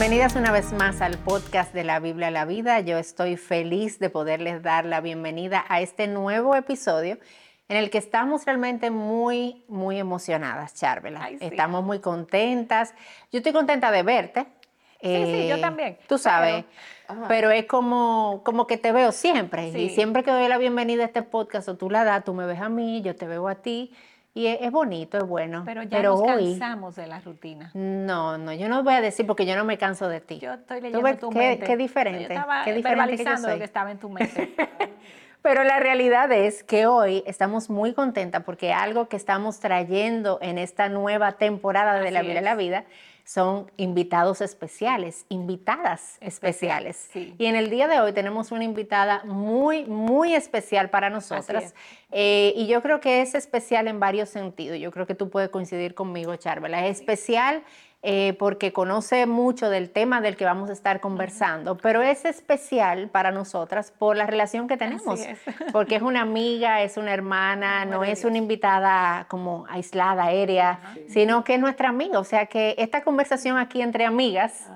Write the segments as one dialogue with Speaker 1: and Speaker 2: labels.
Speaker 1: Bienvenidas una vez más al podcast de la Biblia a la Vida. Yo estoy feliz de poderles dar la bienvenida a este nuevo episodio en el que estamos realmente muy, muy emocionadas, Charvela.
Speaker 2: Sí.
Speaker 1: Estamos muy contentas. Yo estoy contenta de verte.
Speaker 2: Sí, sí, yo
Speaker 1: Eh,
Speaker 2: también,
Speaker 1: Tú sabes,
Speaker 2: pero-
Speaker 1: pero, es como, como que te veo siempre. Y
Speaker 2: Sí.
Speaker 1: siempre que doy la bienvenida a este podcast, o tú la das, tú me ves a mí, yo te veo a ti. Y es, es bonito, es bueno.
Speaker 2: Pero ya nos
Speaker 1: hoy,
Speaker 2: cansamos de la rutina.
Speaker 1: no, no, yo no voy a decir porque yo no me canso de ti.
Speaker 2: Yo estoy leyendo
Speaker 1: ves
Speaker 2: tu
Speaker 1: qué-
Speaker 2: mente.
Speaker 1: qué diferente,
Speaker 2: Yo estaba
Speaker 1: qué diferente que
Speaker 2: verbalizando lo que estaba en tu mente.
Speaker 1: Pero la realidad es que hoy estamos muy contentas porque algo que estamos trayendo en esta nueva temporada de La Vida y
Speaker 2: es.
Speaker 1: la Vida son invitados especiales, invitadas especiales.
Speaker 2: sí.
Speaker 1: Y en el día de hoy tenemos una invitada muy, muy especial para nosotras.
Speaker 2: es.
Speaker 1: Eh, y yo creo que es especial en varios sentidos. Yo creo que tú puedes coincidir conmigo, Charvela. Es especial eh, porque conoce mucho del tema del que vamos a estar conversando, pero es especial para nosotras por la relación que tenemos.
Speaker 2: es.
Speaker 1: Porque es una amiga, es una hermana, no es una invitada como aislada, aérea, sino que es nuestra amiga. O sea que esta conversación aquí entre amigas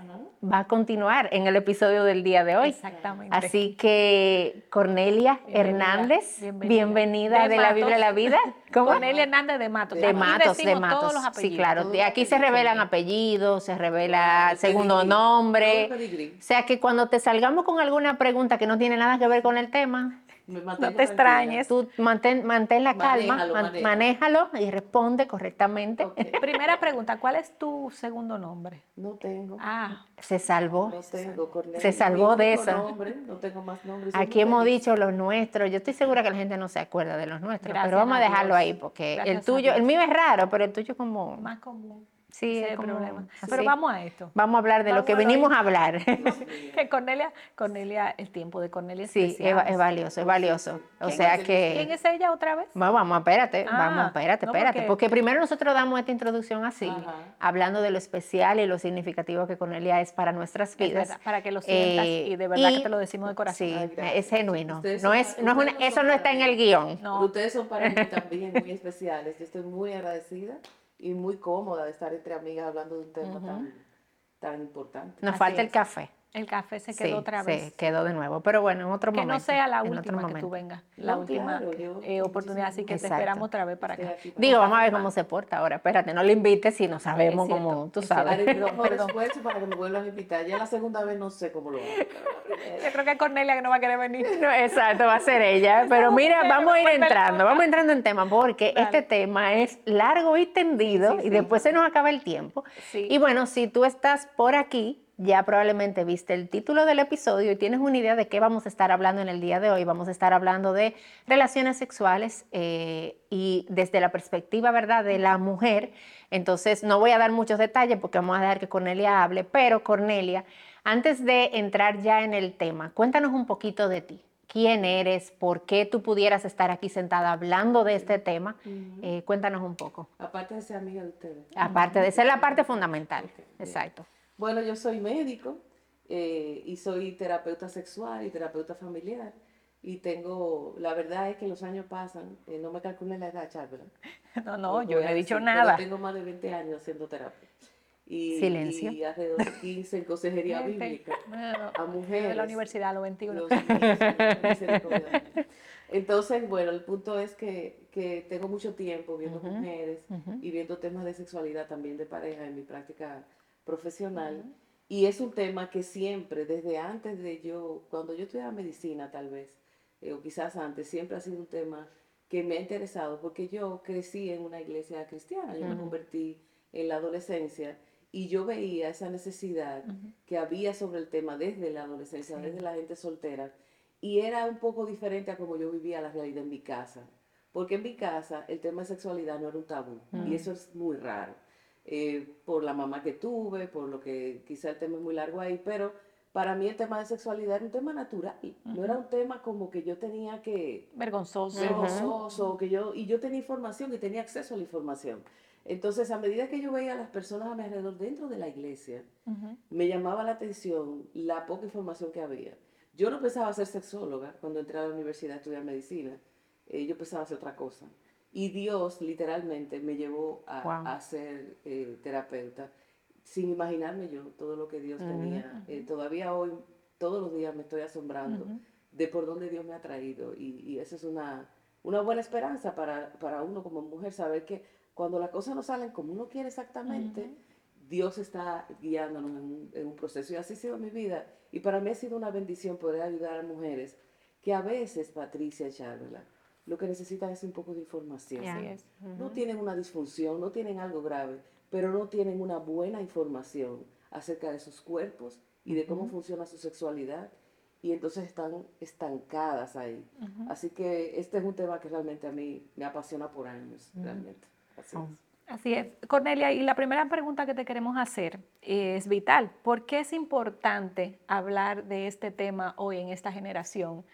Speaker 1: va a continuar en el episodio del día de hoy.
Speaker 2: Exactamente.
Speaker 1: Así que Cornelia
Speaker 2: Bienvenida,
Speaker 1: Hernández,
Speaker 2: bienvenida.
Speaker 1: bienvenida,
Speaker 2: De
Speaker 1: de, la Biblia a la vida. ¿Cómo?
Speaker 2: Cornelia Hernández de Matos.
Speaker 1: De
Speaker 2: Aquí
Speaker 1: Matos, de Matos.
Speaker 2: Todos los
Speaker 1: sí, claro. De aquí se revelan apellidos, se revela
Speaker 3: el
Speaker 1: segundo
Speaker 3: pedigrí,
Speaker 1: nombre. O sea que cuando te salgamos con alguna pregunta que no tiene nada que ver con el tema,
Speaker 2: No te extrañes.
Speaker 1: tú mantén, mantén la calma,
Speaker 3: Manéjalo,
Speaker 1: man-
Speaker 3: maneja.
Speaker 1: manéjalo y responde correctamente.
Speaker 2: Primera pregunta, ¿cuál es tu segundo nombre?
Speaker 3: No tengo.
Speaker 2: Ah,
Speaker 1: Se salvó.
Speaker 3: No tengo, Cornelia.
Speaker 1: Se salvó de esa.
Speaker 3: nombre, no tengo más nombres.
Speaker 1: Aquí hemos
Speaker 3: feliz.
Speaker 1: dicho los nuestros. Yo estoy segura que la gente no se acuerda de los nuestros,
Speaker 2: Gracias
Speaker 1: pero vamos a
Speaker 2: a
Speaker 1: dejarlo
Speaker 2: Dios.
Speaker 1: ahí porque
Speaker 2: Gracias
Speaker 1: el tuyo, el mío es raro, pero el tuyo como
Speaker 2: más común.
Speaker 1: Sí,
Speaker 2: Ese
Speaker 1: es
Speaker 2: el problema.
Speaker 1: así.
Speaker 2: Pero vamos a esto.
Speaker 1: Vamos a hablar de lo que
Speaker 2: a lo
Speaker 1: venimos
Speaker 2: ahí.
Speaker 1: a hablar.
Speaker 2: Que Cornelia, Cornelia, el tiempo de Cornelia es
Speaker 1: Sí, es,
Speaker 2: especial.
Speaker 1: es valioso, es valioso. O
Speaker 2: ¿Quién
Speaker 1: sea
Speaker 3: es-
Speaker 1: que
Speaker 2: ¿Quién es ella otra vez?
Speaker 1: Va- Vamos, espérate,
Speaker 2: Ah,
Speaker 1: vamos, espérate,
Speaker 2: no,
Speaker 1: espérate.
Speaker 2: porque-
Speaker 1: Porque primero nosotros damos esta introducción así,
Speaker 3: Ajá.
Speaker 1: hablando de lo especial y lo significativo que Cornelia es para nuestras
Speaker 2: Es
Speaker 1: vidas.
Speaker 2: verdad, para que lo sientas
Speaker 1: Eh,
Speaker 2: y de verdad
Speaker 1: y-
Speaker 2: que te lo decimos de corazón.
Speaker 1: Sí,
Speaker 3: Ay,
Speaker 1: es genuino.
Speaker 3: Ustedes
Speaker 1: No es, no es una- eso no está en el guion.
Speaker 2: No.
Speaker 3: Ustedes son para mí también muy especiales. Yo estoy muy agradecida y muy cómoda de estar entre amigas hablando de un tema tan, tan importante.
Speaker 1: Nos
Speaker 2: Así
Speaker 1: falta el café.
Speaker 2: El café se
Speaker 1: Sí,
Speaker 2: quedó otra vez.
Speaker 1: Se quedó de nuevo. Pero bueno, en otro
Speaker 2: que
Speaker 1: momento.
Speaker 2: no sea la última que tú vengas, la
Speaker 3: No,
Speaker 2: última
Speaker 3: claro, yo-
Speaker 2: eh, oportunidad, así que
Speaker 1: Exacto.
Speaker 2: te esperamos otra vez para acá.
Speaker 1: Digo, vamos a ver cómo se porta ahora. Espérate, no lo invites si no sabemos
Speaker 2: cierto,
Speaker 1: cómo, tú sabes.
Speaker 2: Perdón.
Speaker 3: esfuerzo para que me vuelvan a invitar. Ya la segunda vez no sé cómo lo hago.
Speaker 2: Yo creo que es Cornelia que no va a querer venir.
Speaker 1: No, exacto, va a ser ella. Pero mira, vamos a ir
Speaker 2: no
Speaker 1: entrando, vamos entrando en tema, porque
Speaker 2: Dale.
Speaker 1: este tema es largo y tendido
Speaker 2: Sí,
Speaker 1: y
Speaker 2: sí.
Speaker 1: después se nos acaba el tiempo.
Speaker 2: Sí.
Speaker 1: Y bueno, si tú estás por aquí, ya probablemente viste el título del episodio y tienes una idea de qué vamos a estar hablando en el día de hoy. Vamos a estar hablando de relaciones sexuales eh, y desde la perspectiva, ¿verdad?, de la mujer. Entonces, no voy a dar muchos detalles porque vamos a dejar que Cornelia hable, pero Cornelia, antes de entrar ya en el tema, cuéntanos un poquito de ti. ¿Quién eres? ¿Por qué tú pudieras estar aquí sentada hablando de este tema? Eh, cuéntanos un poco.
Speaker 3: Aparte de ser amiga de ustedes.
Speaker 1: Aparte de ser la parte fundamental.
Speaker 3: Bien. Bueno, yo soy médico eh, y soy terapeuta sexual y terapeuta familiar. Y tengo, la verdad es que los años pasan, eh, no me calculen la edad, Char, ¿verdad?
Speaker 2: No, no, yo no he dicho
Speaker 3: decir,
Speaker 2: nada.
Speaker 3: Tengo más de 20 años haciendo terapia. Y,
Speaker 1: Silencio.
Speaker 3: Y alrededor de 15 en consejería bíblica
Speaker 2: bueno,
Speaker 3: a mujeres.
Speaker 2: de la universidad a los 21.
Speaker 3: Los niños, misericordia. Entonces, bueno, el punto es que, que tengo mucho tiempo viendo mujeres y viendo temas de sexualidad también de pareja en mi práctica profesional. Y es un tema que siempre, desde antes de yo, cuando yo estudiaba medicina tal vez, eh, o quizás antes, siempre ha sido un tema que me ha interesado porque yo crecí en una iglesia cristiana, yo me convertí en la adolescencia y yo veía esa necesidad que había sobre el tema desde la adolescencia,
Speaker 2: Sí.
Speaker 3: desde la gente soltera, y era un poco diferente a como yo vivía la realidad en mi casa, porque en mi casa el tema de sexualidad no era un tabú, y eso es muy raro, eh, por la mamá que tuve, por lo que quizá el tema es muy largo ahí, pero para mí el tema de sexualidad era un tema natural, no era un tema como que yo tenía que
Speaker 2: Vergonzoso.
Speaker 3: vergonzoso, que yo, y yo tenía información y tenía acceso a la información. Entonces, a medida que yo veía a las personas a mi alrededor dentro de la iglesia,
Speaker 2: Ujú.
Speaker 3: me llamaba la atención la poca información que había. Yo no pensaba ser sexóloga cuando entré a la universidad a estudiar medicina, eh, yo pensaba hacer otra cosa. Y Dios literalmente me llevó a,
Speaker 1: Wow.
Speaker 3: a ser eh, terapeuta sin imaginarme yo todo lo que Dios tenía. Eh, todavía hoy, todos los días me estoy asombrando de por dónde Dios me ha traído. Y, y eso es una, una buena esperanza para, para, uno como mujer, saber que cuando las cosas no salen como uno quiere exactamente, Dios está guiándonos en un, proceso. Y así ha sido mi vida. Y para mí ha sido una bendición poder ayudar a mujeres que a veces, Patricia Charla, lo que necesitan es un poco de información. No tienen una disfunción, no tienen algo grave, pero no tienen una buena información acerca de sus cuerpos y de cómo funciona su sexualidad y entonces están estancadas ahí. Así que este es un tema que realmente a mí me apasiona por años, realmente. Así
Speaker 2: oh. es. Así es. Cornelia, y la primera pregunta que te queremos hacer es vital. ¿Por qué es importante hablar de este tema hoy en esta generación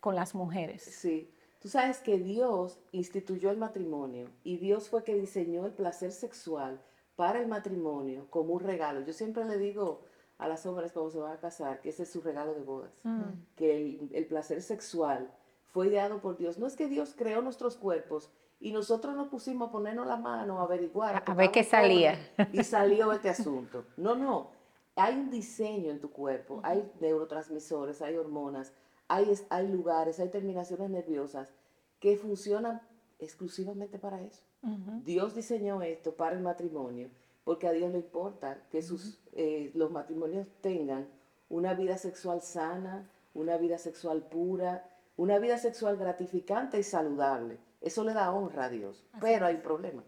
Speaker 2: con las mujeres?
Speaker 3: Sí, tú sabes que Dios instituyó el matrimonio y Dios fue que diseñó el placer sexual para el matrimonio como un regalo. Yo siempre le digo a las hombres cuando se van a casar que ese es su regalo de bodas, mm. que el, placer sexual fue ideado por Dios. No es que Dios creó nuestros cuerpos y nosotros nos pusimos a ponernos la mano, a averiguar.
Speaker 1: A, ver qué salía.
Speaker 3: Y salió este asunto. No, no. Hay un diseño en tu cuerpo, hay neurotransmisores, hay hormonas, hay, hay lugares, hay terminaciones nerviosas que funcionan exclusivamente para eso. Dios diseñó esto para el matrimonio porque a Dios le importa que sus, eh, los matrimonios tengan una vida sexual sana, una vida sexual pura, una vida sexual gratificante y saludable. Eso le da honra a Dios. Pero hay un problema,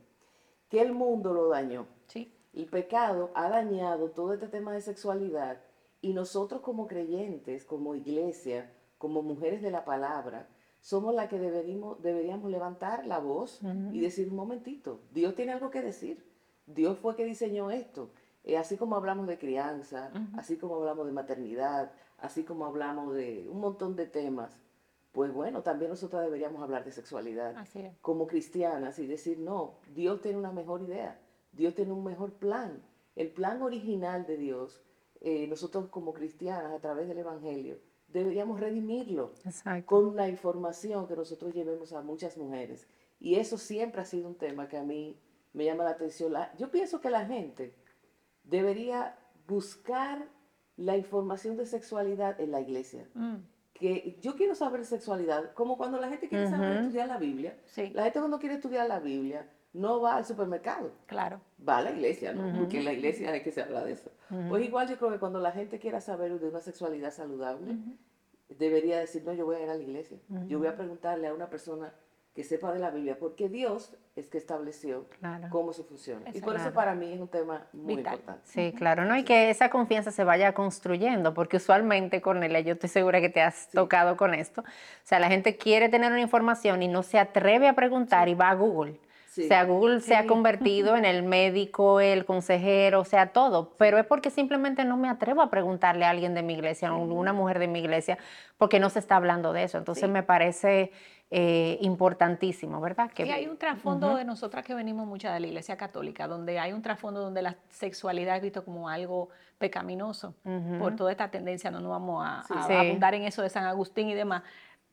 Speaker 3: que el mundo lo dañó.
Speaker 2: Sí.
Speaker 3: El pecado ha dañado todo este tema de sexualidad y nosotros como creyentes, como iglesia, como mujeres de la palabra, somos las que deberíamos, deberíamos levantar la voz y decir un momentito, Dios tiene algo que decir. Dios fue que diseñó esto. Eh, así como hablamos de crianza, así como hablamos de maternidad, así como hablamos de un montón de temas, pues bueno, también nosotros deberíamos hablar de sexualidad como cristianas y decir, no, Dios tiene una mejor idea, Dios tiene un mejor plan. El plan original de Dios, eh, nosotros como cristianas, a través del Evangelio, deberíamos redimirlo con la información que nosotros llevemos a muchas mujeres. Y eso siempre ha sido un tema que a mí me llama la atención. yo pienso que la gente debería buscar la información de sexualidad en la iglesia. Mm. Que yo quiero saber sexualidad, como cuando la gente quiere saber estudiar la Biblia. La gente cuando quiere estudiar la Biblia no va al supermercado.
Speaker 2: Claro.
Speaker 3: Va a la iglesia, ¿no? Porque en la iglesia hay que se habla de eso. Pues igual yo creo que cuando la gente quiera saber de una sexualidad saludable, debería decir, no, yo voy a ir a la iglesia. Yo voy a preguntarle a una persona que sepa de la Biblia, porque Dios es que estableció cómo se funciona. y por eso para mí es un tema muy importante.
Speaker 1: Sí, claro, ¿no? Y que esa confianza se vaya construyendo, porque usualmente, Cornelia, yo estoy segura que te has tocado con esto. O sea, la gente quiere tener una información y no se atreve a preguntar y va a Google. O sea, Google se ha convertido en el médico, el consejero, o sea, todo. Pero es porque simplemente no me atrevo a preguntarle a alguien de mi iglesia, a una mujer de mi iglesia, porque no se está hablando de eso. Entonces me parece eh, importantísimo, ¿verdad?
Speaker 2: Que, hay un trasfondo de nosotras que venimos mucho de la Iglesia Católica, donde hay un trasfondo donde la sexualidad es visto como algo pecaminoso por toda esta tendencia, no nos vamos a, abundar en eso de San Agustín y demás,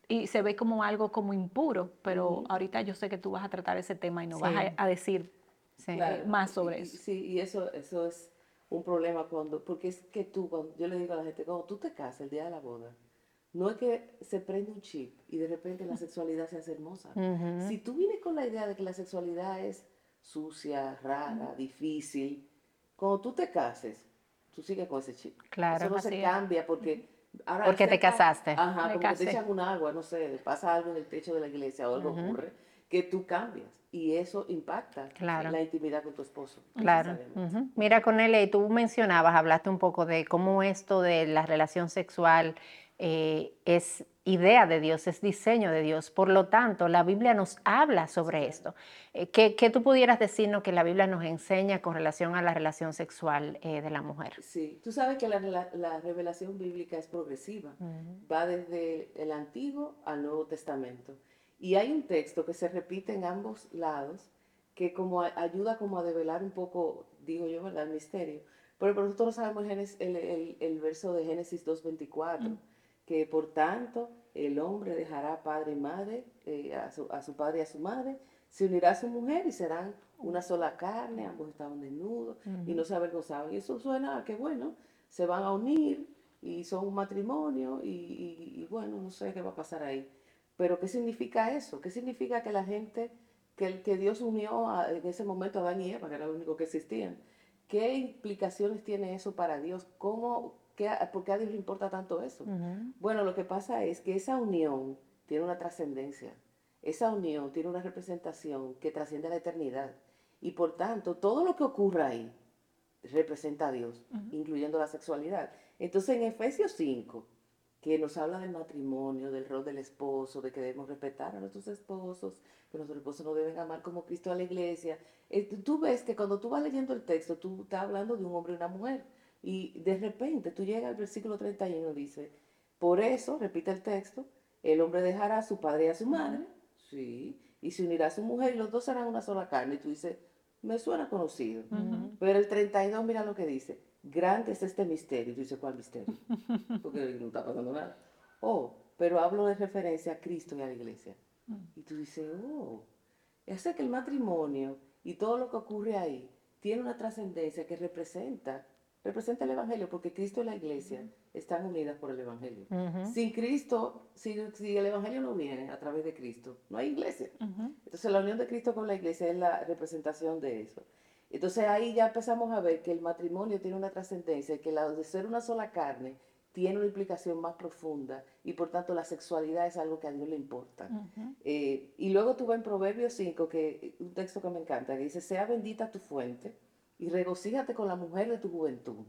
Speaker 2: y se ve como algo como impuro, pero ahorita yo sé que tú vas a tratar ese tema y nos vas a, decir más sobre eso.
Speaker 3: Sí, y eso, eso es un problema cuando, porque es que tú, cuando yo le digo a la gente, cuando tú te casas el día de la boda, no es que se prende un chip y de repente la sexualidad se hace hermosa. Si tú vienes con la idea de que la sexualidad es sucia, rara, difícil, cuando tú te cases, tú sigues con ese chip.
Speaker 1: Claro.
Speaker 3: Eso no se cambia porque...
Speaker 1: Ahora porque te casaste.
Speaker 3: Ajá, como te echan un agua, no sé, pasa algo en el techo de la iglesia o algo ocurre, que tú cambias y eso impacta la intimidad con tu esposo.
Speaker 1: Claro. Mira, Cornelia, y tú mencionabas, hablaste un poco de cómo esto de la relación sexual eh, es idea de Dios, es diseño de Dios. Por lo tanto, la Biblia nos habla sobre esto. Eh, ¿qué, tú pudieras decirnos que la Biblia nos enseña con relación a la relación sexual eh, de la mujer?
Speaker 3: Sí, tú sabes que la, revelación bíblica es progresiva, va desde el Antiguo al Nuevo Testamento. Y hay un texto que se repite en ambos lados que como ayuda como a develar un poco, digo yo, ¿verdad? El misterio. Pero, nosotros sabemos el, verso de Génesis 2.24 que por tanto el hombre dejará padre y madre, eh, a, su, padre y a su madre, se unirá a su mujer y serán una sola carne, ambos estaban desnudos y no se avergonzaban. Y eso suena a que, bueno, se van a unir y son un matrimonio y, bueno, no sé qué va a pasar ahí. Pero ¿qué significa eso? ¿Qué significa que la gente, que, que Dios unió en ese momento a Adán y Eva, que era lo único que existían? ¿Qué implicaciones tiene eso para Dios? ¿Cómo, qué, ¿Por qué a Dios le importa tanto eso? Bueno, lo que pasa es que esa unión tiene una trascendencia. Esa unión tiene una representación que trasciende la eternidad. Y por tanto, todo lo que ocurra ahí representa a Dios, incluyendo la sexualidad. Entonces, en Efesios 5, que nos habla del matrimonio, del rol del esposo, de que debemos respetar a nuestros esposos, que nuestros esposos no deben amar como Cristo a la iglesia. Eh, tú ves que cuando tú vas leyendo el texto, tú estás hablando de un hombre y una mujer. Y de repente tú llegas al versículo 31 dice, por eso, repite el texto, el hombre dejará a su padre y a su madre, sí, y se unirá a su mujer y los dos serán una sola carne. Y tú dices, me suena conocido. Pero el 32, mira lo que dice, grande es este misterio. Y tú dices, ¿cuál misterio? Porque no está pasando nada. Oh, pero hablo de referencia a Cristo y a la iglesia. Y tú dices, oh, es que el matrimonio y todo lo que ocurre ahí tiene una trascendencia que representa, representa el Evangelio, porque Cristo y la iglesia están unidas por el Evangelio. Sin Cristo, si, el Evangelio no viene a través de Cristo, no hay iglesia. Entonces la unión de Cristo con la iglesia es la representación de eso. Entonces ahí ya empezamos a ver que el matrimonio tiene una trascendencia, que la de ser una sola carne tiene una implicación más profunda y por tanto la sexualidad es algo que a Dios le importa. Eh, y luego tuve en Proverbios 5, que, un texto que me encanta, que dice, sea bendita tu fuente y regocíjate con la mujer de tu juventud,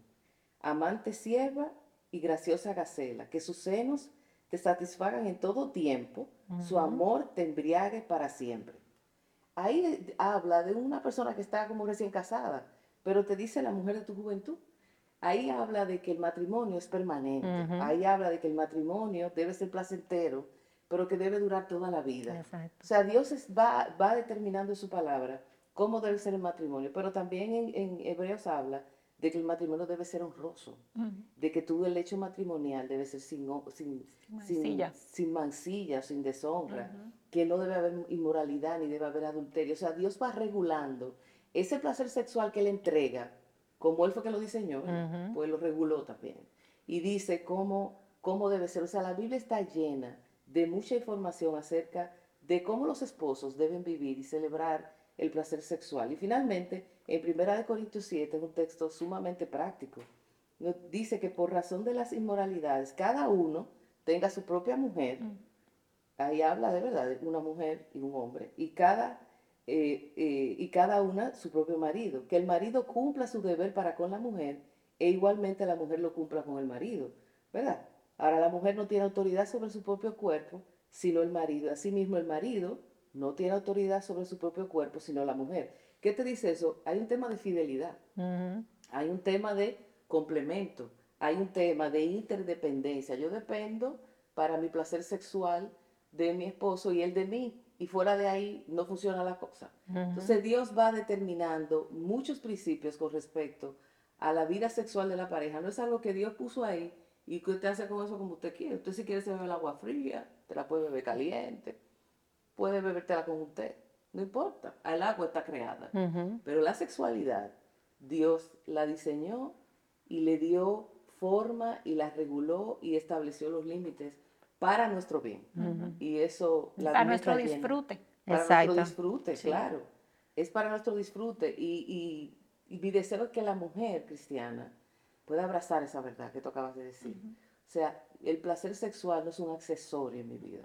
Speaker 3: amante sierva y graciosa gacela, que sus senos te satisfagan en todo tiempo, su amor te embriague para siempre. Ahí habla de una persona que está como recién casada, pero te dice la mujer de tu juventud. Ahí habla de que el matrimonio es permanente. Ahí habla de que el matrimonio debe ser placentero, pero que debe durar toda la vida. O sea, Dios va, va, determinando en su palabra cómo debe ser el matrimonio, pero también en, en Hebreos habla de que el matrimonio debe ser honroso, de que todo el hecho matrimonial debe ser sin, sin, mancilla. sin, mancilla, sin deshonra, que no debe haber inmoralidad ni debe haber adulterio. O sea, Dios va regulando ese placer sexual que él entrega, como él fue que lo diseñó, pues lo reguló también. Y dice cómo, cómo debe ser. O sea, la Biblia está llena de mucha información acerca de cómo los esposos deben vivir y celebrar el placer sexual. Y finalmente, en 1 Corintios 7 es un texto sumamente práctico. Nos dice que por razón de las inmoralidades, cada uno tenga su propia mujer. Mm. Ahí habla de verdad de una mujer y un hombre. Y cada, eh, eh, y cada una su propio marido. Que el marido cumpla su deber para con la mujer e igualmente la mujer lo cumpla con el marido. ¿Verdad? Ahora la mujer no tiene autoridad sobre su propio cuerpo, sino el marido. Asimismo el marido no tiene autoridad sobre su propio cuerpo, sino la mujer. ¿Qué te dice eso? Hay un tema de fidelidad, hay un tema de complemento, hay un tema de interdependencia. Yo dependo para mi placer sexual de mi esposo y él de mí, y fuera de ahí no funciona la cosa. Entonces Dios va determinando muchos principios con respecto a la vida sexual de la pareja. No es algo que Dios puso ahí y que usted hace con eso como usted quiere. Usted si quiere se bebe el agua fría, te la puede beber caliente puede bebértela con un té. No importa, el agua está creada. Pero la sexualidad, Dios la diseñó y le dio forma y la reguló y estableció los límites para nuestro bien. Y eso...
Speaker 2: La para nuestro disfrute.
Speaker 3: Para nuestro disfrute, claro. Es para nuestro disfrute. Y, y, mi deseo es que la mujer cristiana pueda abrazar esa verdad que tú acabas de decir. O sea, el placer sexual no es un accesorio en mi vida.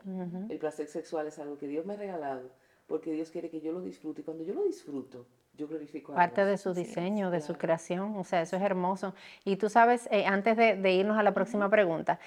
Speaker 3: El placer sexual es algo que Dios me ha regalado porque Dios quiere que yo lo disfrute. Y cuando yo lo disfruto, yo glorifico a
Speaker 1: Parte de su diseño, de su creación. O sea, eso es hermoso. Y tú sabes, eh, antes de, irnos a la próxima pregunta,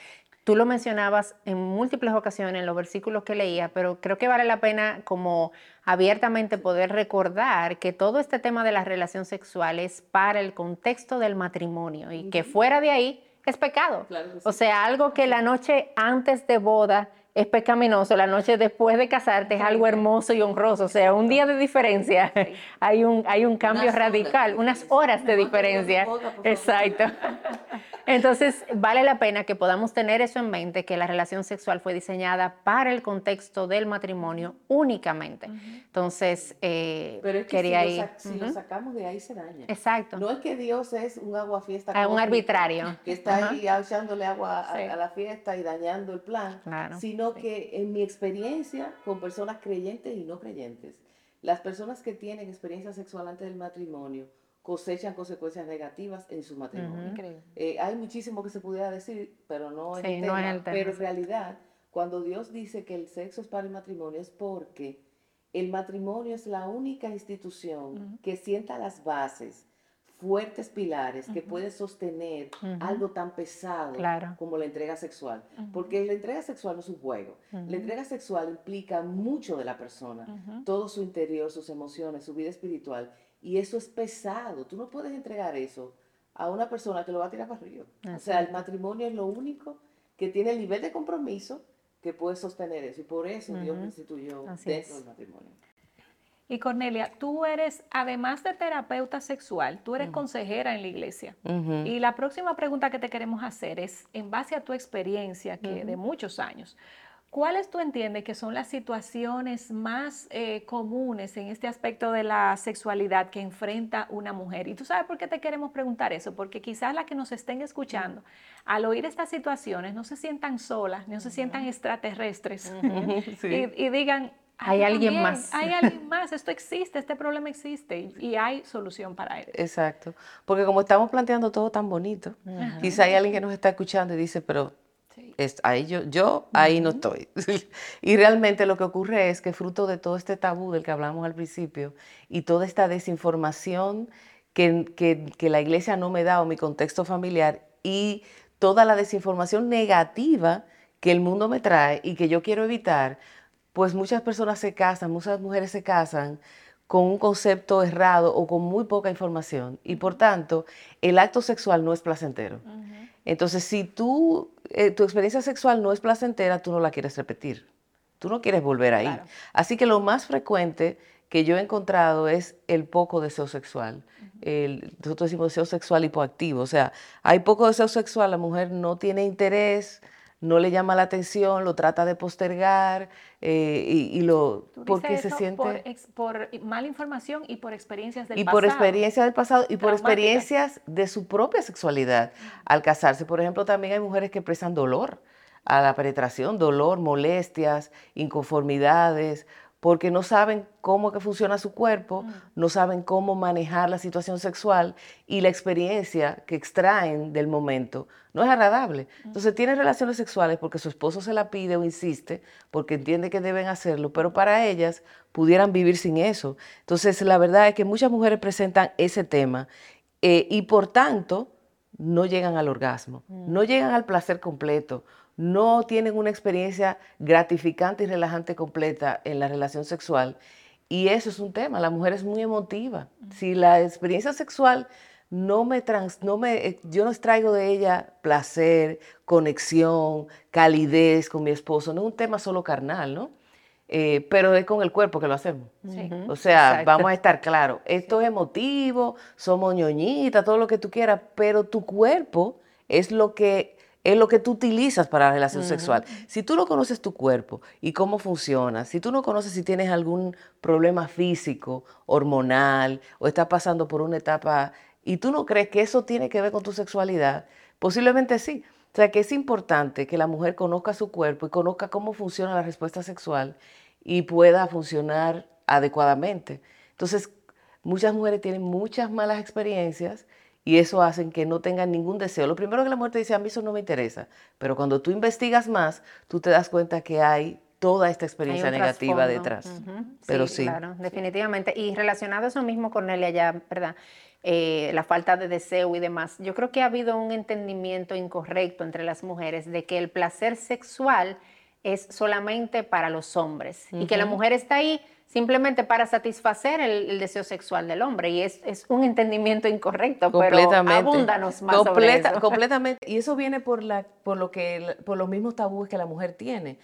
Speaker 1: tú lo mencionabas en múltiples ocasiones en los versículos que leía, pero creo que vale la pena como abiertamente poder recordar que todo este tema de la relación sexual es para el contexto del matrimonio y que fuera de ahí es pecado. O sea, algo que la noche antes de boda es pecaminoso, la noche después de casarte es algo hermoso y honroso. O sea, un día de diferencia, hay un, hay un cambio radical, unas horas de diferencia. Exacto. Entonces, vale la pena que podamos tener eso en mente, que la relación sexual fue diseñada para el contexto del matrimonio únicamente. Entonces, eh,
Speaker 4: Pero es que
Speaker 1: quería
Speaker 4: si,
Speaker 1: ir...
Speaker 4: lo, si lo sacamos de ahí se daña.
Speaker 1: Exacto.
Speaker 4: No es que Dios es un aguafiesta.
Speaker 1: Ah, un arbitrario.
Speaker 4: Que está ahí echándole agua a,
Speaker 2: Sí.
Speaker 4: a la fiesta y dañando el plan.
Speaker 1: Claro.
Speaker 4: Sino que en mi experiencia con personas creyentes y no creyentes, las personas que tienen experiencia sexual antes del matrimonio cosechan consecuencias negativas en su matrimonio.
Speaker 2: Increíble.
Speaker 4: Eh, hay muchísimo que se pudiera decir, pero no, es
Speaker 1: Sí,
Speaker 4: el
Speaker 1: no
Speaker 4: tema.
Speaker 1: es el tema,
Speaker 4: Pero en realidad, cuando Dios dice que el sexo es para el matrimonio, es porque el matrimonio es la única institución que sienta las bases, fuertes pilares, que puede sostener algo tan pesado
Speaker 1: Claro.
Speaker 4: como la entrega sexual. Porque la entrega sexual no es un juego. La entrega sexual implica mucho de la persona, todo su interior, sus emociones, su vida espiritual. Y eso es pesado. Tú no puedes entregar eso a una persona que lo va a tirar para arriba. O sea, el matrimonio es lo único que tiene el nivel de compromiso que puede sostener eso. Y por eso Dios lo instituyó
Speaker 1: Así
Speaker 4: dentro
Speaker 1: es.
Speaker 4: del matrimonio.
Speaker 2: Y Cornelia, tú eres, además de terapeuta sexual, tú eres consejera en la iglesia. Y la próxima pregunta que te queremos hacer es, en base a tu experiencia que de muchos años, ¿cuáles tú entiendes que son las situaciones más eh, comunes en este aspecto de la sexualidad que enfrenta una mujer? Y tú sabes por qué te queremos preguntar eso, porque quizás las que nos estén escuchando, al oír estas situaciones, no se sientan solas, no se sientan extraterrestres
Speaker 4: Sí.
Speaker 2: y, y digan,
Speaker 1: Hay
Speaker 2: "Ah,
Speaker 1: alguien
Speaker 2: también,
Speaker 1: más".
Speaker 2: Hay alguien más, esto existe, este problema existe y, y hay solución para él.
Speaker 3: Exacto. Porque como estamos planteando todo tan bonito, quizá hay alguien que nos está escuchando y dice, pero
Speaker 2: Sí.
Speaker 3: es, ahí yo, yo ahí no estoy. y realmente lo que ocurre es que fruto de todo este tabú del que hablamos al principio y toda esta desinformación que, que- que la iglesia no me da o mi contexto familiar y toda la desinformación negativa que el mundo me trae y que yo quiero evitar, pues muchas personas se casan, muchas mujeres se casan con un concepto errado o con muy poca información y por tanto el acto sexual no es placentero. Entonces, si tú, eh, tu experiencia sexual no es placentera, tú no la quieres repetir. Tú no quieres volver ahí.
Speaker 2: Claro.
Speaker 3: Así que lo más frecuente que yo he encontrado es el poco deseo sexual. El- nosotros decimos deseo sexual hipoactivo. O sea, hay poco deseo sexual, la mujer no tiene interés, no le llama la atención, lo trata de postergar eh, y, y lo
Speaker 2: Tú dices
Speaker 3: porque se siente
Speaker 2: por, ex- por mala información y por experiencias del
Speaker 3: y
Speaker 2: pasado.
Speaker 3: por experiencias del pasado y por experiencias de su propia sexualidad al casarse. Por ejemplo, también hay mujeres que expresan dolor a la penetración, dolor, molestias, inconformidades, porque no saben cómo que funciona su cuerpo,
Speaker 2: Mm.
Speaker 3: no saben cómo manejar la situación sexual y la experiencia que extraen del momento no es agradable.
Speaker 2: Mm.
Speaker 3: Entonces tienen relaciones sexuales porque su esposo se la pide o insiste, porque entiende que deben hacerlo, pero para ellas pudieran vivir sin eso. Entonces la verdad es que muchas mujeres presentan ese tema eh, y por tanto no llegan al orgasmo, no llegan al placer completo, no tienen una experiencia gratificante y relajante completa en la relación sexual. Y eso es un tema, la mujer es muy emotiva. Si la experiencia sexual no me trans, no me, eh, yo no extraigo de ella placer, conexión, calidez con mi esposo, no es un tema solo carnal, ¿no? Eh, pero es con el cuerpo que lo hacemos.
Speaker 2: Sí.
Speaker 3: O sea,
Speaker 1: Exacto.
Speaker 3: vamos a estar claros, esto es emotivo, somos ñoñitas, todo lo que tú quieras, pero tu cuerpo es lo que es lo que tú utilizas para la relación sexual. Si tú no conoces tu cuerpo y cómo funciona, si tú no conoces si tienes algún problema físico, hormonal, o estás pasando por una etapa y tú no crees que eso tiene que ver con tu sexualidad, posiblemente sí. O sea que es importante que la mujer conozca su cuerpo y conozca cómo funciona la respuesta sexual y pueda funcionar adecuadamente. Entonces, muchas mujeres tienen muchas malas experiencias y eso hace que no tengan ningún deseo. Lo primero que la mujer te dice, a mí eso no me interesa, pero cuando tú investigas más, tú te das cuenta que hay toda esta experiencia negativa detrás. Pero sí.
Speaker 1: Claro, definitivamente. Y relacionado a eso mismo, Cornelia, ya, ¿verdad? Eh, la falta de deseo y demás. Yo creo que ha habido un entendimiento incorrecto entre las mujeres de que el placer sexual es solamente para los hombres y que la mujer está ahí simplemente para satisfacer el, el deseo sexual del hombre. Y es, es un entendimiento incorrecto,
Speaker 3: completamente.
Speaker 1: pero abúndanos más sobre
Speaker 3: Completa-
Speaker 1: eso.
Speaker 3: Completamente. Y eso viene por, la, por, lo que, por los mismos tabúes que la mujer tiene.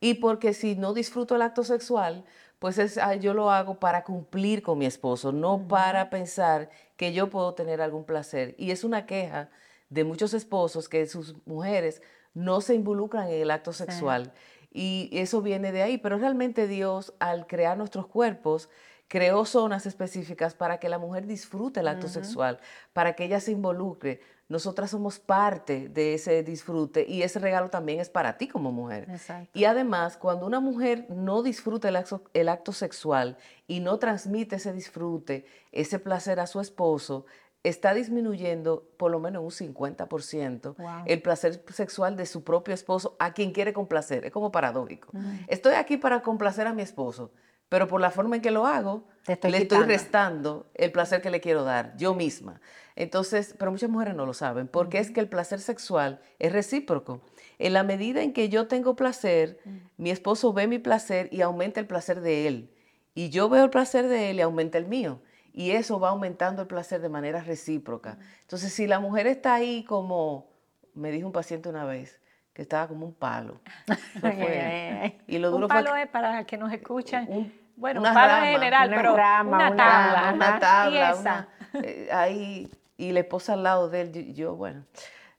Speaker 3: Y porque si no disfruto el acto sexual, pues es, ah, yo lo hago para cumplir con mi esposo, no para pensar que yo puedo tener algún placer. Y es una queja de muchos esposos que sus mujeres no se involucran en el acto sexual. Y eso viene de ahí, pero realmente Dios al crear nuestros cuerpos creó zonas específicas para que la mujer disfrute el acto sexual, para que ella se involucre. Nosotras somos parte de ese disfrute y ese regalo también es para ti como mujer. Y además, cuando una mujer no disfruta el acto, el acto sexual y no transmite ese disfrute, ese placer a su esposo, está disminuyendo por lo menos un 50% el placer sexual de su propio esposo a quien quiere complacer. Es como paradójico. Estoy aquí para complacer a mi esposo, pero por la forma en que lo hago, le estoy restando el placer que le quiero dar yo misma. Entonces, pero muchas mujeres no lo saben, porque es que el placer sexual es recíproco. En la medida en que yo tengo placer, mi esposo ve mi placer y aumenta el placer de él. Y yo veo el placer de él y aumenta el mío y eso va aumentando el placer de manera recíproca. Entonces, si la mujer está ahí como, me dijo un paciente una vez, que estaba como un palo.
Speaker 2: y lo duro un palo es para que nos escuchan. bueno, un palo en general, pero una tabla.
Speaker 3: Una, tabla. Eh, ahí, y la esposa al lado de él, yo, bueno,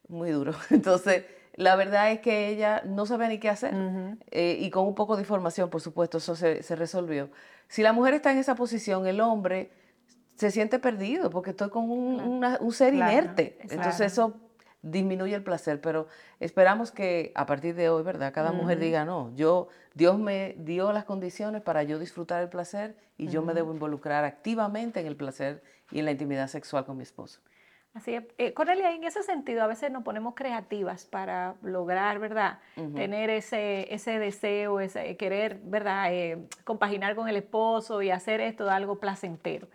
Speaker 3: muy duro. Entonces, la verdad es que ella no sabía ni qué hacer. Eh, y con un poco de información, por supuesto, eso se, se resolvió. Si la mujer está en esa posición, el hombre se siente perdido porque estoy con un, ser inerte. Entonces eso disminuye el placer, pero esperamos que a partir de hoy, ¿verdad? Cada mujer diga, no, yo, Dios me dio las condiciones para yo disfrutar el placer y yo me debo involucrar activamente en el placer y en la intimidad sexual con mi esposo.
Speaker 2: Así es. Eh, Cornelia, en ese sentido, a veces nos ponemos creativas para lograr, ¿verdad? Tener ese, ese deseo, ese querer, ¿verdad? Eh, compaginar con el esposo y hacer esto de algo placentero.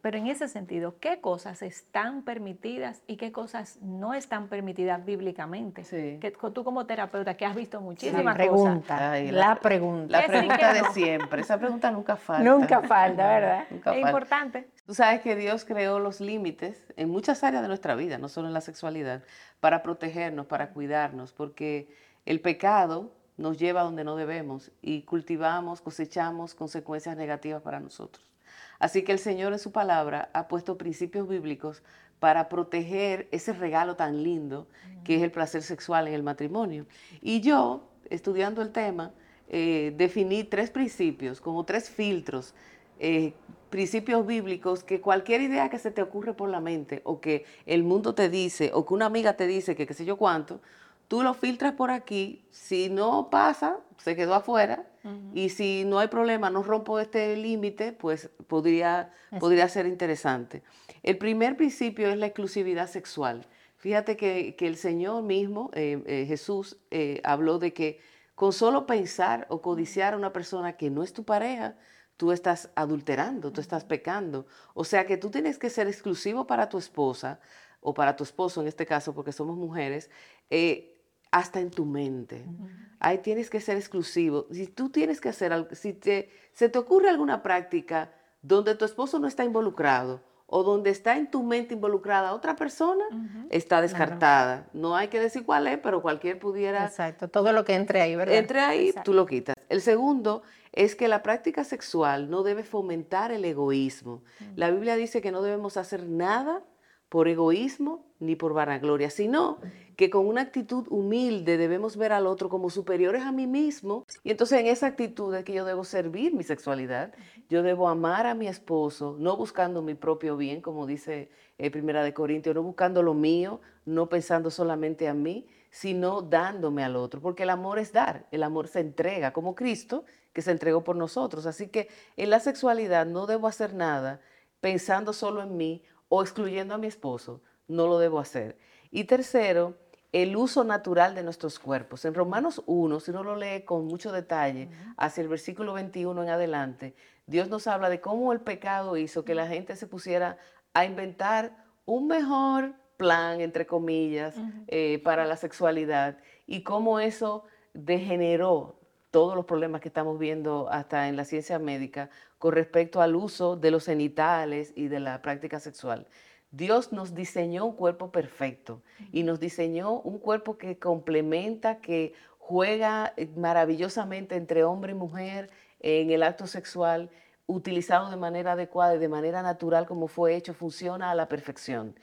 Speaker 2: Pero en ese sentido, ¿qué cosas están permitidas y qué cosas no están permitidas bíblicamente?
Speaker 3: Sí.
Speaker 2: Que, tú como terapeuta, que has visto muchísimas
Speaker 1: pregunta,
Speaker 2: cosas.
Speaker 1: la, pregunta.
Speaker 3: La pregunta de siempre. Esa pregunta nunca falta.
Speaker 1: Nunca falta, ¿verdad?
Speaker 2: es importante.
Speaker 3: Tú sabes que Dios creó los límites en muchas áreas de nuestra vida, no solo en la sexualidad, para protegernos, para cuidarnos, porque el pecado nos lleva donde no debemos y cultivamos, cosechamos consecuencias negativas para nosotros. Así que el Señor en su palabra ha puesto principios bíblicos para proteger ese regalo tan lindo que es el placer sexual en el matrimonio. Y yo, estudiando el tema, eh, definí tres principios, como tres filtros eh, principios bíblicos que cualquier idea que se te ocurre por la mente o que el mundo te dice o que una amiga te dice que qué sé yo cuánto, tú lo filtras por aquí, si no pasa, se quedó afuera y si no hay problema, no rompo este límite, pues podría, podría ser interesante. El primer principio es la exclusividad sexual. Fíjate que, el Señor mismo, eh, eh, Jesús, habló de que con solo pensar o codiciar a una persona que no es tu pareja, tú estás adulterando, tú estás pecando. O sea que tú tienes que ser exclusivo para tu esposa o para tu esposo en este caso, porque somos mujeres, eh, hasta en tu mente. Ahí tienes que ser exclusivo. Si tú tienes que hacer algo, si te, se te ocurre alguna práctica donde tu esposo no está involucrado o donde está en tu mente involucrada otra persona, está descartada. No hay que decir cuál es, pero cualquier pudiera...
Speaker 1: Exacto, todo lo que entre ahí, ¿verdad?
Speaker 3: Entre ahí, tú lo quitas. El segundo es que la práctica sexual no debe fomentar el egoísmo. La Biblia dice que no debemos hacer nada por egoísmo ni por vanagloria, sino que con una actitud humilde debemos ver al otro como superiores a mí mismo. Y entonces en esa actitud es que yo debo servir mi sexualidad, yo debo amar a mi esposo, no buscando mi propio bien, como dice eh, Primera de Corintios, no buscando lo mío, no pensando solamente a mí, sino dándome al otro, porque el amor es dar, el amor se entrega como Cristo que se entregó por nosotros. Así que en la sexualidad no debo hacer nada pensando solo en mí o excluyendo a mi esposo, no lo debo hacer. Y tercero, el uso natural de nuestros cuerpos. En Romanos 1, si uno lo lee con mucho detalle, hacia el versículo 21 en adelante, Dios nos habla de cómo el pecado hizo que la gente se pusiera a inventar un mejor plan, entre comillas, eh, para la sexualidad y cómo eso degeneró todos los problemas que estamos viendo hasta en la ciencia médica con respecto al uso de los genitales y de la práctica sexual. Dios nos diseñó un cuerpo perfecto y nos diseñó un cuerpo que complementa, que juega eh, maravillosamente entre hombre y mujer en el acto sexual, utilizado de manera adecuada y de manera natural como fue hecho, funciona a la perfección.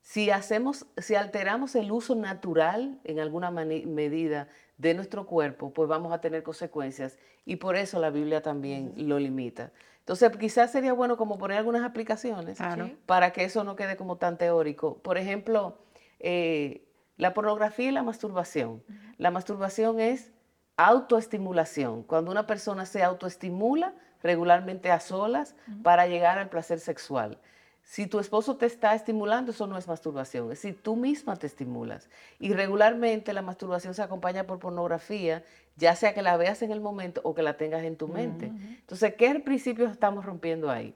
Speaker 3: Si hacemos, si alteramos el uso natural en alguna medida de nuestro cuerpo, pues vamos a tener consecuencias y por eso la Biblia también lo limita. Entonces, quizás sería bueno como poner algunas aplicaciones para que eso no quede como tan teórico. Por ejemplo, eh, la pornografía y la masturbación. La masturbación es autoestimulación, cuando una persona se autoestimula regularmente a solas para llegar al placer sexual. Si tu esposo te está estimulando, eso no es masturbación, es decir, tú misma te estimulas. Y regularmente la masturbación se acompaña por pornografía, ya sea que la veas en el momento o que la tengas en tu mente. Entonces, ¿qué principios estamos rompiendo ahí?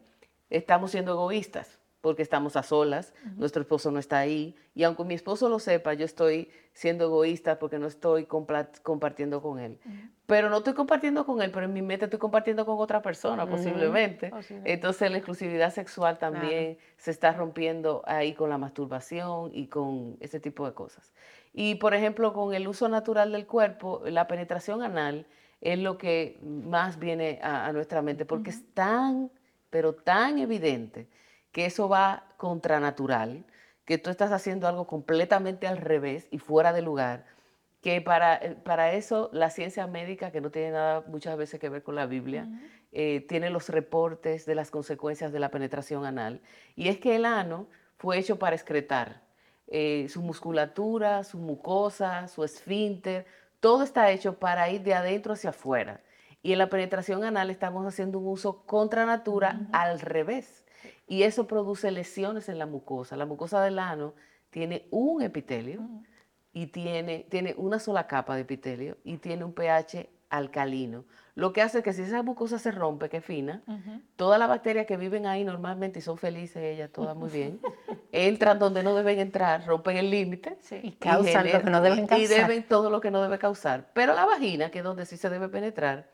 Speaker 3: Estamos siendo egoístas porque estamos a solas, nuestro esposo no está ahí, y aunque mi esposo lo sepa, yo estoy siendo egoísta porque no estoy compartiendo con él. Pero no estoy compartiendo con él, pero en mi mente estoy compartiendo con otra persona posiblemente. Entonces la exclusividad sexual también se está rompiendo ahí con la masturbación y con ese tipo de cosas. Y por ejemplo, con el uso natural del cuerpo, la penetración anal es lo que más viene a, nuestra mente, porque es tan, pero tan evidente que eso va contra natural, que tú estás haciendo algo completamente al revés y fuera de lugar, que para, eh, para eso la ciencia médica, que no tiene nada muchas veces que ver con la Biblia, eh, tiene los reportes de las consecuencias de la penetración anal. Y es que el ano fue hecho para excretar. Eh, su musculatura, su mucosa, su esfínter, todo está hecho para ir de adentro hacia afuera. Y en la penetración anal estamos haciendo un uso contra natura al revés y eso produce lesiones en la mucosa. La mucosa del ano tiene un epitelio y tiene, tiene una sola capa de epitelio y tiene un pH alcalino. Lo que hace que si esa mucosa se rompe, que es fina, todas las bacterias que viven ahí normalmente y son felices ellas, todas muy bien, entran donde no deben entrar, rompen el límite
Speaker 1: y causan lo que no deben causar.
Speaker 3: Y deben todo lo que no debe causar. Pero la vagina, que es donde sí se debe penetrar,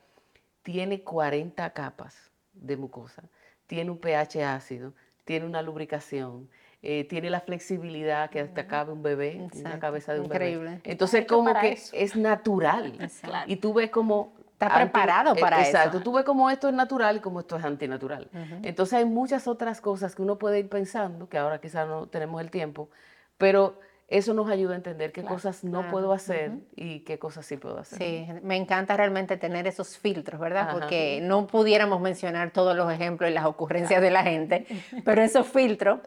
Speaker 3: tiene 40 capas de mucosa tiene un pH ácido, tiene una lubricación, eh, tiene la flexibilidad que hasta cabe un bebé, en la cabeza de un
Speaker 1: Increíble.
Speaker 3: Entonces, como que es natural. Y tú ves como...
Speaker 1: Está preparado
Speaker 3: eh,
Speaker 1: para
Speaker 3: eso. Exacto. Tú ves como esto es natural y como esto es antinatural. Entonces, hay muchas otras cosas que uno puede ir pensando, que ahora quizás no tenemos el tiempo, pero eso nos ayuda a entender qué cosas no puedo hacer y qué cosas sí puedo hacer.
Speaker 1: Sí, me encanta realmente tener esos filtros, ¿verdad? Porque no pudiéramos mencionar todos los ejemplos y las ocurrencias de la gente, pero esos filtros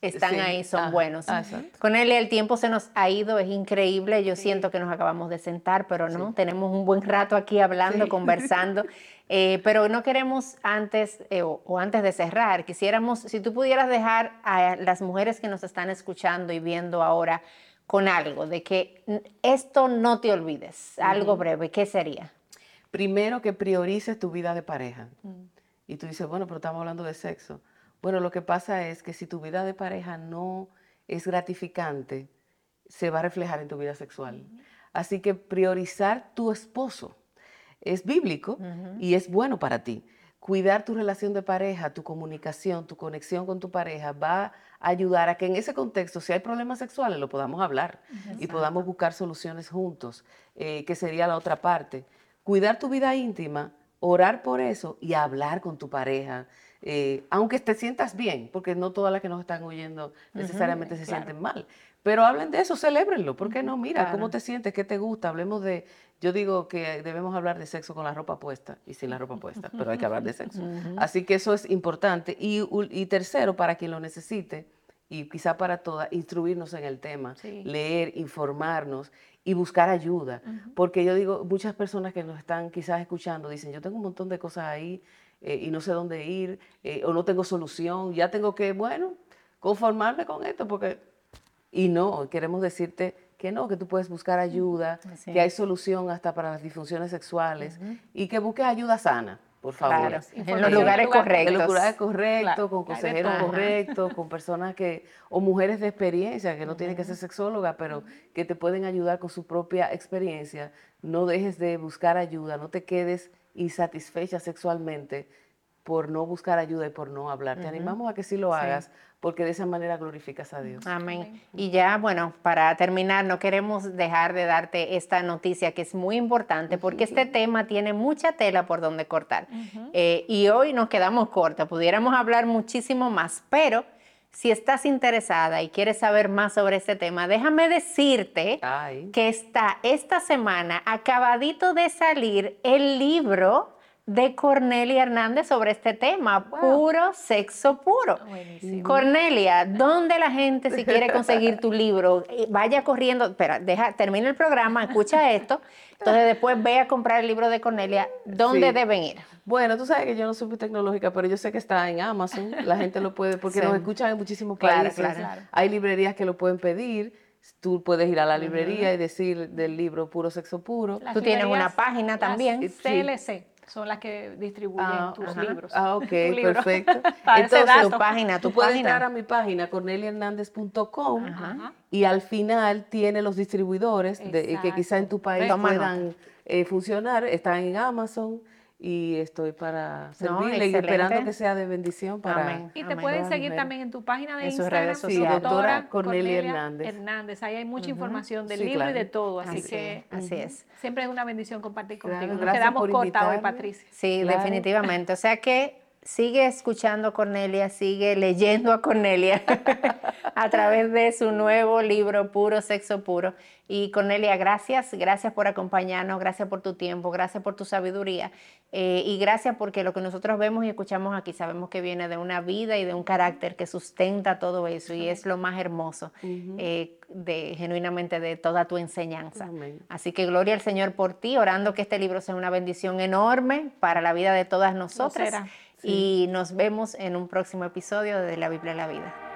Speaker 1: están ahí, son buenos. Con él el tiempo se nos ha ido, es increíble, yo siento que nos acabamos de sentar, pero no, tenemos un buen rato aquí hablando, conversando. Eh, pero no queremos antes eh, o, antes de cerrar, quisiéramos, si tú pudieras dejar a las mujeres que nos están escuchando y viendo ahora con algo, de que esto no te olvides, algo breve, ¿qué sería?
Speaker 3: Primero que priorices tu vida de pareja. Mm. Y tú dices, bueno, pero estamos hablando de sexo. Bueno, lo que pasa es que si tu vida de pareja no es gratificante, se va a reflejar en tu vida sexual. Así que priorizar tu esposo es bíblico y es bueno para ti. Cuidar tu relación de pareja, tu comunicación, tu conexión con tu pareja va a ayudar a que en ese contexto, si hay problemas sexuales, lo podamos hablar y podamos buscar soluciones juntos, eh, que sería la otra parte. Cuidar tu vida íntima, orar por eso y hablar con tu pareja. Eh, aunque te sientas bien, porque no todas las que nos están oyendo necesariamente se sienten mal, pero hablen de eso, celébrenlo, ¿por qué no? Mira, ¿cómo te sientes? ¿Qué te gusta? Hablemos de, yo digo que debemos hablar de sexo con la ropa puesta y sin la ropa puesta, pero hay que hablar de sexo. Así que eso es importante. Y, tercero, para quien lo necesite, y quizá para todas, instruirnos en el tema, leer, informarnos y buscar ayuda. Porque yo digo, muchas personas que nos están quizás escuchando dicen, yo tengo un montón de cosas ahí eh, y no sé dónde ir, eh, o no tengo solución, ya tengo que, bueno, conformarme con esto, porque... Y no, queremos decirte que no, que tú puedes buscar ayuda, que hay solución hasta para las disfunciones sexuales y que busques ayuda sana, por favor. Claro,
Speaker 1: en los lugares correctos.
Speaker 3: En los lugares correctos, con consejeros correctos, con personas que, o mujeres de experiencia, que no tienen que ser sexólogas, pero que te pueden ayudar con su propia experiencia. No dejes de buscar ayuda, no te quedes insatisfecha sexualmente por no buscar ayuda y por no hablar. Te animamos a que sí lo hagas, porque de esa manera glorificas a Dios.
Speaker 1: Amén. Y ya, bueno, para terminar, no queremos dejar de darte esta noticia que es muy importante, porque este tema tiene mucha tela por donde cortar. Eh, y hoy nos quedamos cortos, pudiéramos hablar muchísimo más, pero si estás interesada y quieres saber más sobre este tema, déjame decirte que está esta semana acabadito de salir el libro de Cornelia Hernández sobre este tema, puro sexo puro. Cornelia, ¿dónde la gente si quiere conseguir tu libro? Eh, vaya corriendo, espera, deja, termina el programa, escucha esto, entonces después ve a comprar el libro de Cornelia, ¿dónde deben ir?
Speaker 3: Bueno, tú sabes que yo no soy tecnológica, pero yo sé que está en Amazon, la gente lo puede, porque nos escuchan en muchísimos países, hay librerías que lo pueden pedir, Tú puedes ir a la librería y decir del libro Puro Sexo Puro.
Speaker 1: Tú tienes una página también.
Speaker 2: CLC son las que distribuyen ah, tus libros.
Speaker 3: Ah, ok, perfecto.
Speaker 1: Entonces, tu página,
Speaker 3: tú puedes entrar a mi página, corneliahernandez.com, y al final tiene los distribuidores de, que quizá en tu país puedan eh, funcionar. Están en Amazon, y estoy para servirle y esperando que sea de bendición para
Speaker 2: Y te pueden seguir también en tu página de Instagram, sí, doctora Cornelia, Hernández. Hernández. Ahí hay mucha información del libro y de todo, así, que
Speaker 1: así es.
Speaker 2: Siempre es una bendición compartir contigo. Nos quedamos corta hoy, Patricia.
Speaker 1: Sí, definitivamente. O sea que sigue escuchando a Cornelia, sigue leyendo a Cornelia a través de su nuevo libro Puro Sexo Puro. Y Cornelia, gracias, gracias por acompañarnos, gracias por tu tiempo, gracias por tu sabiduría eh, y gracias porque lo que nosotros vemos y escuchamos aquí sabemos que viene de una vida y de un carácter que sustenta todo eso y es lo más hermoso eh, de genuinamente de toda tu enseñanza. Así que gloria al Señor por ti, orando que este libro sea una bendición enorme para la vida de todas nosotras. Y nos vemos en un próximo episodio de La Biblia en la Vida.